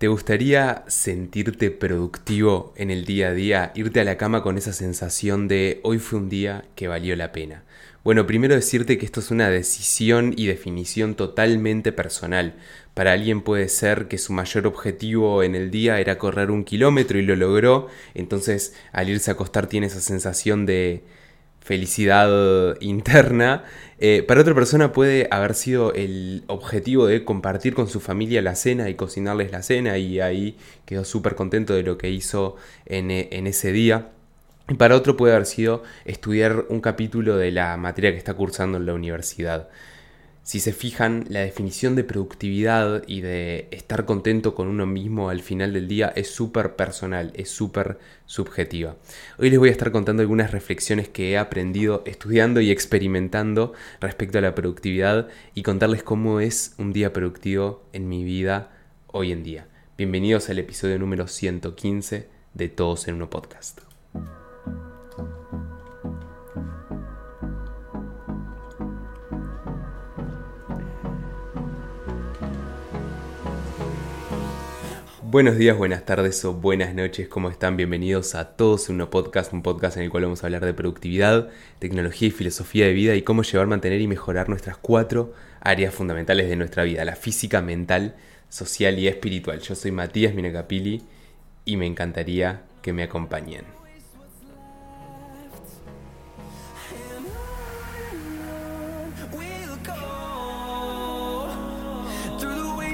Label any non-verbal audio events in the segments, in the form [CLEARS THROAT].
¿Te gustaría sentirte productivo en el día a día, irte a la cama con esa sensación de hoy fue un día que valió la pena? Bueno, primero decirte que esto es una decisión y definición totalmente personal. Para alguien puede ser que su mayor objetivo en el día era correr un kilómetro y lo logró, entonces al irse a acostar tiene esa sensación de felicidad interna. Eh, para otra persona puede haber sido el objetivo de compartir con su familia la cena y cocinarles la cena y ahí quedó súper contento de lo que hizo en, en ese día. Y para otro puede haber sido estudiar un capítulo de la materia que está cursando en la universidad. Si se fijan, la definición de productividad y de estar contento con uno mismo al final del día es súper personal, es súper subjetiva. Hoy les voy a estar contando algunas reflexiones que he aprendido estudiando y experimentando respecto a la productividad y contarles cómo es un día productivo en mi vida hoy en día. Bienvenidos al episodio número 115 de Todos en Uno Podcast. Buenos días, buenas tardes o buenas noches, ¿cómo están? Bienvenidos a Todos en Uno Podcast, un podcast en el cual vamos a hablar de productividad, tecnología y filosofía de vida y cómo llevar, mantener y mejorar nuestras cuatro áreas fundamentales de nuestra vida, la física, mental, social y espiritual. Yo soy Matías Minacapili y me encantaría que me acompañen.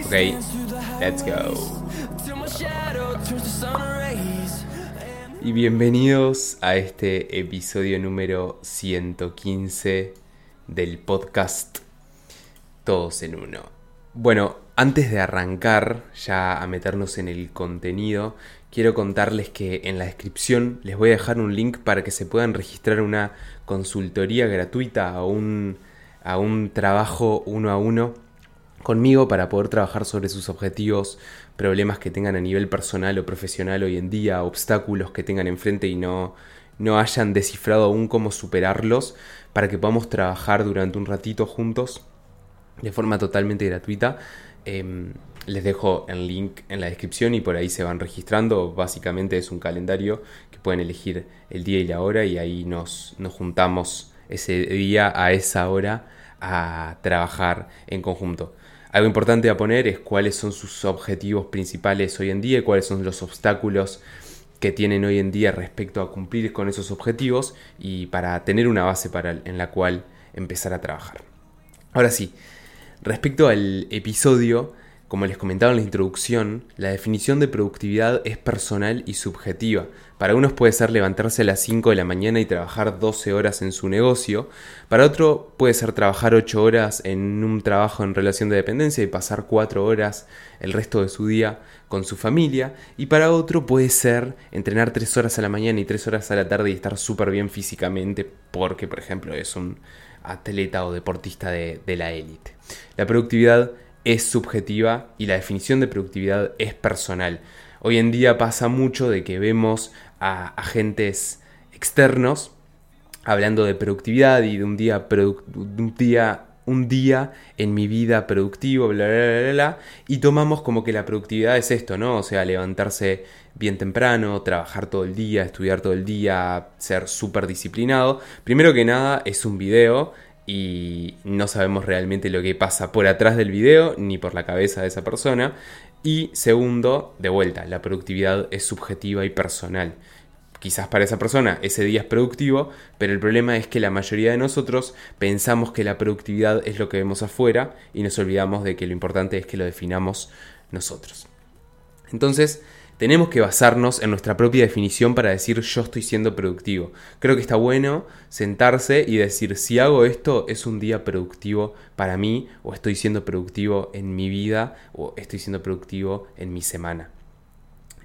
Ok, let's go. Y bienvenidos a este episodio número 115 del podcast Todos en Uno. Bueno, antes de arrancar ya a meternos en el contenido, quiero contarles que en la descripción les voy a dejar un link para que se puedan registrar una consultoría gratuita a un, a un trabajo uno a uno conmigo para poder trabajar sobre sus objetivos, problemas que tengan a nivel personal o profesional hoy en día, obstáculos que tengan enfrente y no, no hayan descifrado aún cómo superarlos, para que podamos trabajar durante un ratito juntos de forma totalmente gratuita. Em, les dejo el link en la descripción y por ahí se van registrando. Básicamente es un calendario que pueden elegir el día y la hora y ahí nos, nos juntamos ese día a esa hora a trabajar en conjunto. Algo importante a poner es cuáles son sus objetivos principales hoy en día y cuáles son los obstáculos que tienen hoy en día respecto a cumplir con esos objetivos y para tener una base para, en la cual empezar a trabajar. Ahora sí, respecto al episodio, como les comentaba en la introducción, la definición de productividad es personal y subjetiva. Para unos puede ser levantarse a las 5 de la mañana y trabajar 12 horas en su negocio. Para otro puede ser trabajar 8 horas en un trabajo en relación de dependencia y pasar 4 horas el resto de su día con su familia. Y para otro puede ser entrenar 3 horas a la mañana y 3 horas a la tarde y estar súper bien físicamente porque, por ejemplo, es un atleta o deportista de, de la élite. La productividad es subjetiva y la definición de productividad es personal. Hoy en día pasa mucho de que vemos a agentes externos hablando de productividad y de un día, un día, un día en mi vida productivo, bla, bla, bla, bla, y tomamos como que la productividad es esto, ¿no? O sea, levantarse bien temprano, trabajar todo el día, estudiar todo el día, ser súper disciplinado. Primero que nada, es un video y no sabemos realmente lo que pasa por atrás del video ni por la cabeza de esa persona. Y segundo, de vuelta, la productividad es subjetiva y personal. Quizás para esa persona ese día es productivo, pero el problema es que la mayoría de nosotros pensamos que la productividad es lo que vemos afuera y nos olvidamos de que lo importante es que lo definamos nosotros. Entonces, tenemos que basarnos en nuestra propia definición para decir yo estoy siendo productivo. Creo que está bueno sentarse y decir si hago esto es un día productivo para mí o estoy siendo productivo en mi vida o estoy siendo productivo en mi semana.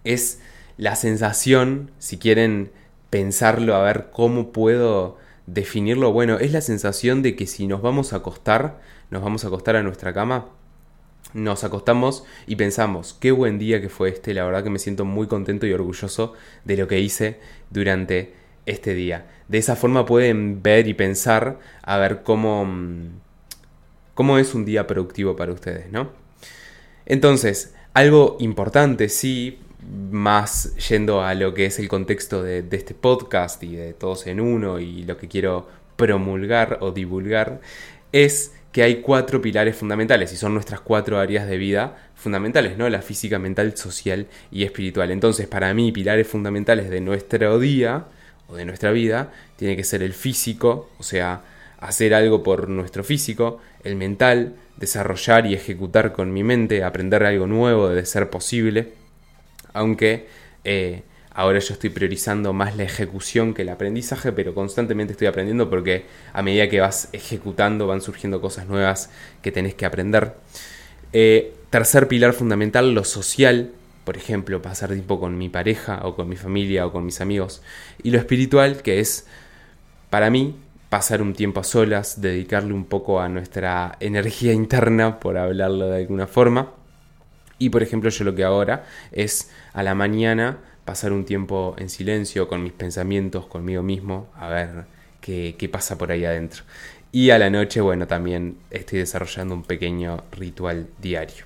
Es la sensación, si quieren pensarlo, a ver cómo puedo definirlo, bueno, es la sensación de que si nos vamos a acostar, nos vamos a acostar a nuestra cama nos acostamos y pensamos, qué buen día que fue este, la verdad que me siento muy contento y orgulloso de lo que hice durante este día. De esa forma pueden ver y pensar a ver cómo, mm, cómo es un día productivo para ustedes, ¿no? Entonces, Algo importante, sí, más yendo a lo que es el contexto de, de este podcast y de todos en uno y lo que quiero promulgar o divulgar, es que hay cuatro pilares fundamentales y son nuestras cuatro áreas de vida fundamentales, ¿no? La física, mental, social y espiritual. Entonces, para mí, pilares fundamentales de nuestro día o de nuestra vida tiene que ser el físico, o sea, hacer algo por nuestro físico, el mental, desarrollar y ejecutar con mi mente, aprender algo nuevo de ser posible, aunque eh, Ahora yo estoy priorizando más la ejecución que el aprendizaje, pero constantemente estoy aprendiendo porque a medida que vas ejecutando van surgiendo cosas nuevas que tenés que aprender. Eh, tercer pilar fundamental, lo social. Por ejemplo, pasar tiempo con mi pareja o con mi familia o con mis amigos. Y lo espiritual, que es para mí pasar un tiempo a solas, dedicarle un poco a nuestra energía interna, por hablarlo de alguna forma. Y por ejemplo, yo lo que ahora es a la mañana pasar un tiempo en silencio con mis pensamientos, conmigo mismo, a ver qué, pasa por ahí adentro. Y a la noche, bueno, también estoy desarrollando un pequeño ritual diario.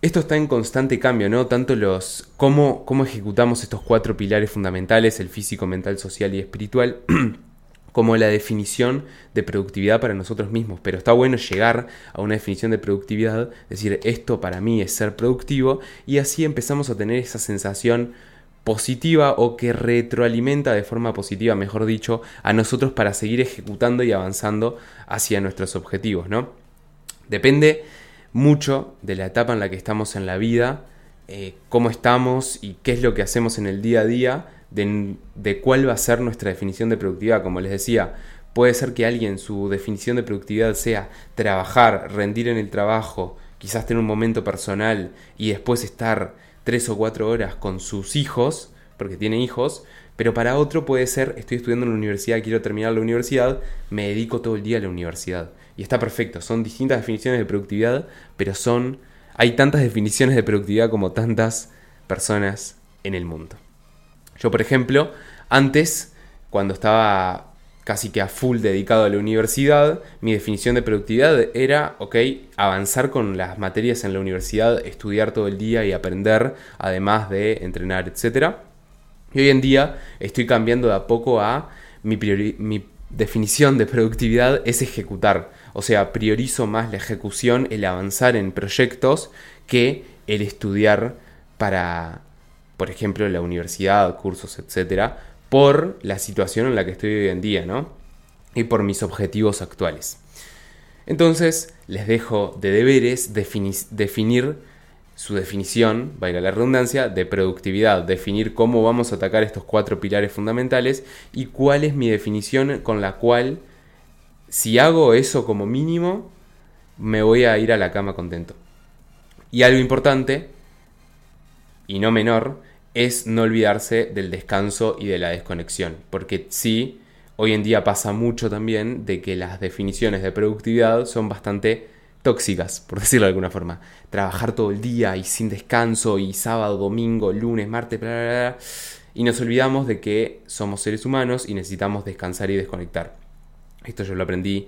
Esto está en constante cambio, ¿no? Tanto los cómo, cómo ejecutamos estos cuatro pilares fundamentales, el físico, mental, social y espiritual, [CLEARS THROAT] como la definición de productividad para nosotros mismos, pero está bueno llegar a una definición de productividad, decir esto para mí es ser productivo y así empezamos a tener esa sensación positiva o que retroalimenta de forma positiva, mejor dicho, a nosotros para seguir ejecutando y avanzando hacia nuestros objetivos, ¿no? Depende mucho de la etapa en la que estamos en la vida, eh, cómo estamos y qué es lo que hacemos en el día a día, de, cuál va a ser nuestra definición de productividad. Como les decía, puede ser que alguien su definición de productividad sea trabajar, rendir en el trabajo, quizás tener un momento personal y después estar tres o cuatro horas con sus hijos, porque tiene hijos, pero para otro puede ser, estoy estudiando en la universidad, quiero terminar la universidad, me dedico todo el día a la universidad. Y está perfecto, son distintas definiciones de productividad, pero son, hay tantas definiciones de productividad como tantas personas en el mundo. Yo, por ejemplo, antes, cuando estaba casi que a full dedicado a la universidad, mi definición de productividad era, ok, avanzar con las materias en la universidad, estudiar todo el día y aprender, además de entrenar, etc. Y hoy en día estoy cambiando de a poco a mi, mi definición de productividad es ejecutar. O sea, priorizo más la ejecución, el avanzar en proyectos, que el estudiar para, por ejemplo, la universidad, cursos, etcétera, por la situación en la que estoy hoy en día, ¿no? Y por mis objetivos actuales. Entonces, les dejo de deberes definir su definición, valga la redundancia, de productividad, definir cómo vamos a atacar estos cuatro pilares fundamentales y cuál es mi definición con la cual, si hago eso como mínimo, me voy a ir a la cama contento. Y algo importante, y no menor, es no olvidarse del descanso y de la desconexión, porque sí, hoy en día pasa mucho también de que las definiciones de productividad son bastante tóxicas, por [LAUGHS] decirlo de alguna forma. Trabajar todo el día y sin descanso y sábado, domingo, lunes, martes, bla, bla, bla, y nos olvidamos de que somos seres humanos y necesitamos descansar y desconectar. Esto yo lo aprendí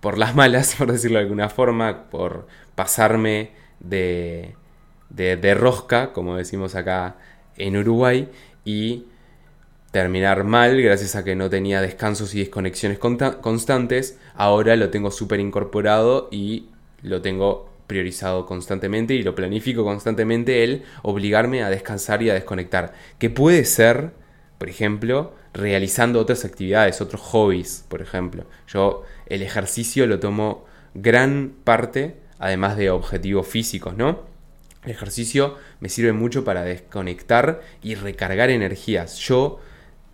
por las malas, [LAUGHS] por decirlo de alguna forma, por pasarme de, de, de rosca, como decimos acá en Uruguay y terminar mal gracias a que no tenía descansos y desconexiones constantes. Ahora lo tengo súper incorporado y lo tengo priorizado constantemente y lo planifico constantemente el obligarme a descansar y a desconectar. Que puede ser, por ejemplo, realizando otras actividades, otros hobbies, por ejemplo. Yo el ejercicio lo tomo gran parte, además de objetivos físicos, ¿no? El ejercicio me sirve mucho para desconectar y recargar energías. Yo,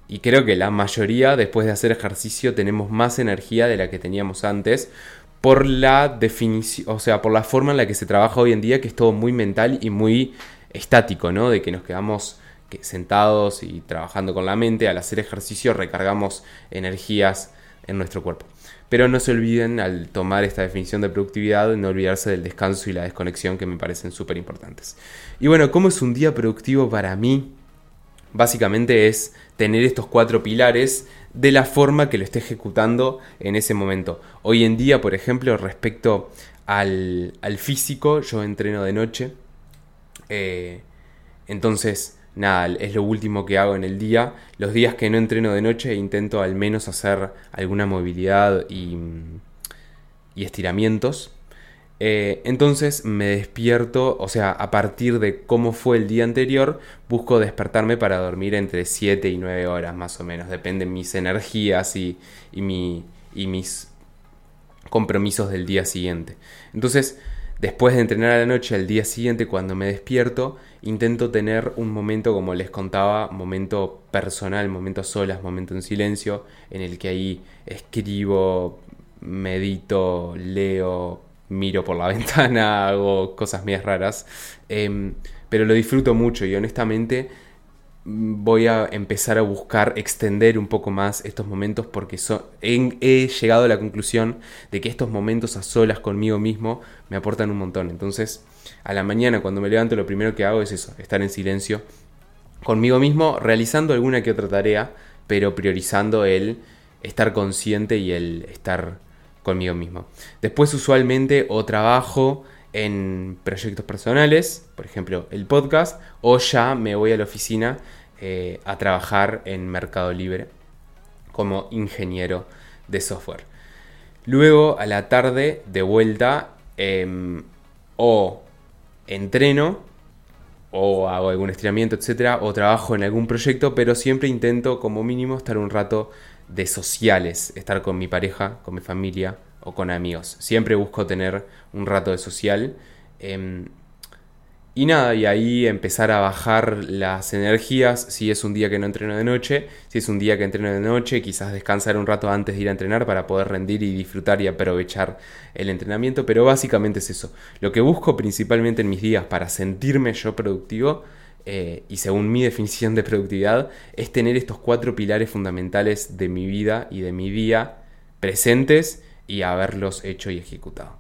y creo que la mayoría después de hacer ejercicio tenemos más energía de la que teníamos antes por la definición, o sea, por la forma en la que se trabaja hoy en día, que es todo muy mental y muy estático, ¿no? De que nos quedamos sentados y trabajando con la mente, al hacer ejercicio recargamos energías en nuestro cuerpo. Pero no se olviden al tomar esta definición de productividad, no olvidarse del descanso y la desconexión que me parecen súper importantes. Y bueno, ¿cómo es un día productivo para mí? Básicamente es tener estos cuatro pilares de la forma que lo esté ejecutando en ese momento. Hoy en día, por ejemplo, respecto al, físico, yo entreno de noche. Eh, entonces, nada, es lo último que hago en el día. Los días que no entreno de noche intento al menos hacer alguna movilidad y, estiramientos. Eh, entonces me despierto, o sea, a partir de cómo fue el día anterior, busco despertarme para dormir entre 7 y 9 horas más o menos. Dependen mis energías y, y, mi, y mis compromisos del día siguiente. Entonces, después de entrenar a la noche, al día siguiente, cuando me despierto, intento tener un momento, como les contaba, momento personal, momento solas, momento en silencio, en el que ahí escribo, medito, leo, miro por la [LAUGHS] ventana, hago cosas mías raras. Em, pero lo disfruto mucho y honestamente voy a empezar a buscar extender un poco más estos momentos porque he, llegado a la conclusión de que estos momentos a solas conmigo mismo me aportan un montón. Entonces, a la mañana cuando me levanto lo primero que hago es eso, estar en silencio conmigo mismo, realizando alguna que otra tarea, pero priorizando el estar consciente y el estar conmigo mismo. Después usualmente o trabajo en proyectos personales, por ejemplo el podcast, o ya me voy a la oficina eh, a trabajar en Mercado Libre como ingeniero de software. Luego a la tarde de vuelta em, o entreno o hago algún estiramiento, etcétera, o trabajo en algún proyecto, pero siempre intento como mínimo estar un rato de sociales, estar con mi pareja, con mi familia, o con amigos. Siempre busco tener un rato de social. Em, y nada, y ahí empezar a bajar las energías si es un día que no entreno de noche, si es un día que entreno de noche, quizás descansar un rato antes de ir a entrenar para poder rendir y disfrutar y aprovechar el entrenamiento, pero básicamente es eso. Lo que busco principalmente en mis días para sentirme yo productivo, eh, y según mi [LAUGHS] definición de productividad, es tener estos cuatro pilares fundamentales de mi vida y de mi día presentes y haberlos hecho y ejecutado.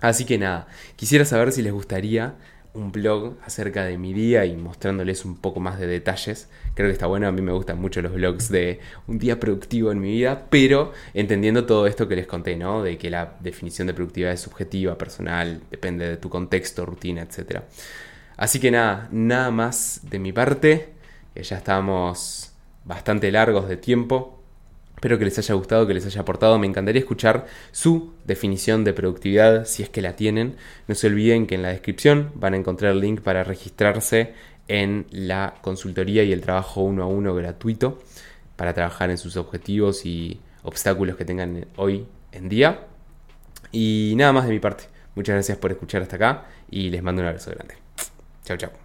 Así que nada, quisiera saber si les gustaría un blog acerca de mi día y mostrándoles un poco más de detalles. Creo que está bueno, a mí me gustan mucho los blogs de un día productivo en mi vida, pero entendiendo todo esto que les conté, ¿no? De que la definición de productividad es subjetiva, personal, depende de tu contexto, rutina, etc. Así que nada, nada más de mi parte, ya estamos bastante largos de tiempo. Espero que les haya gustado, que les haya aportado. Me encantaría escuchar su definición de productividad, si es que la tienen. No se olviden que en la descripción van a encontrar el link para registrarse en la consultoría y el trabajo uno a uno gratuito para trabajar en sus objetivos y obstáculos que tengan hoy en día. Y nada más de mi parte. Muchas gracias por escuchar hasta acá y les mando un abrazo grande. Chao, chao.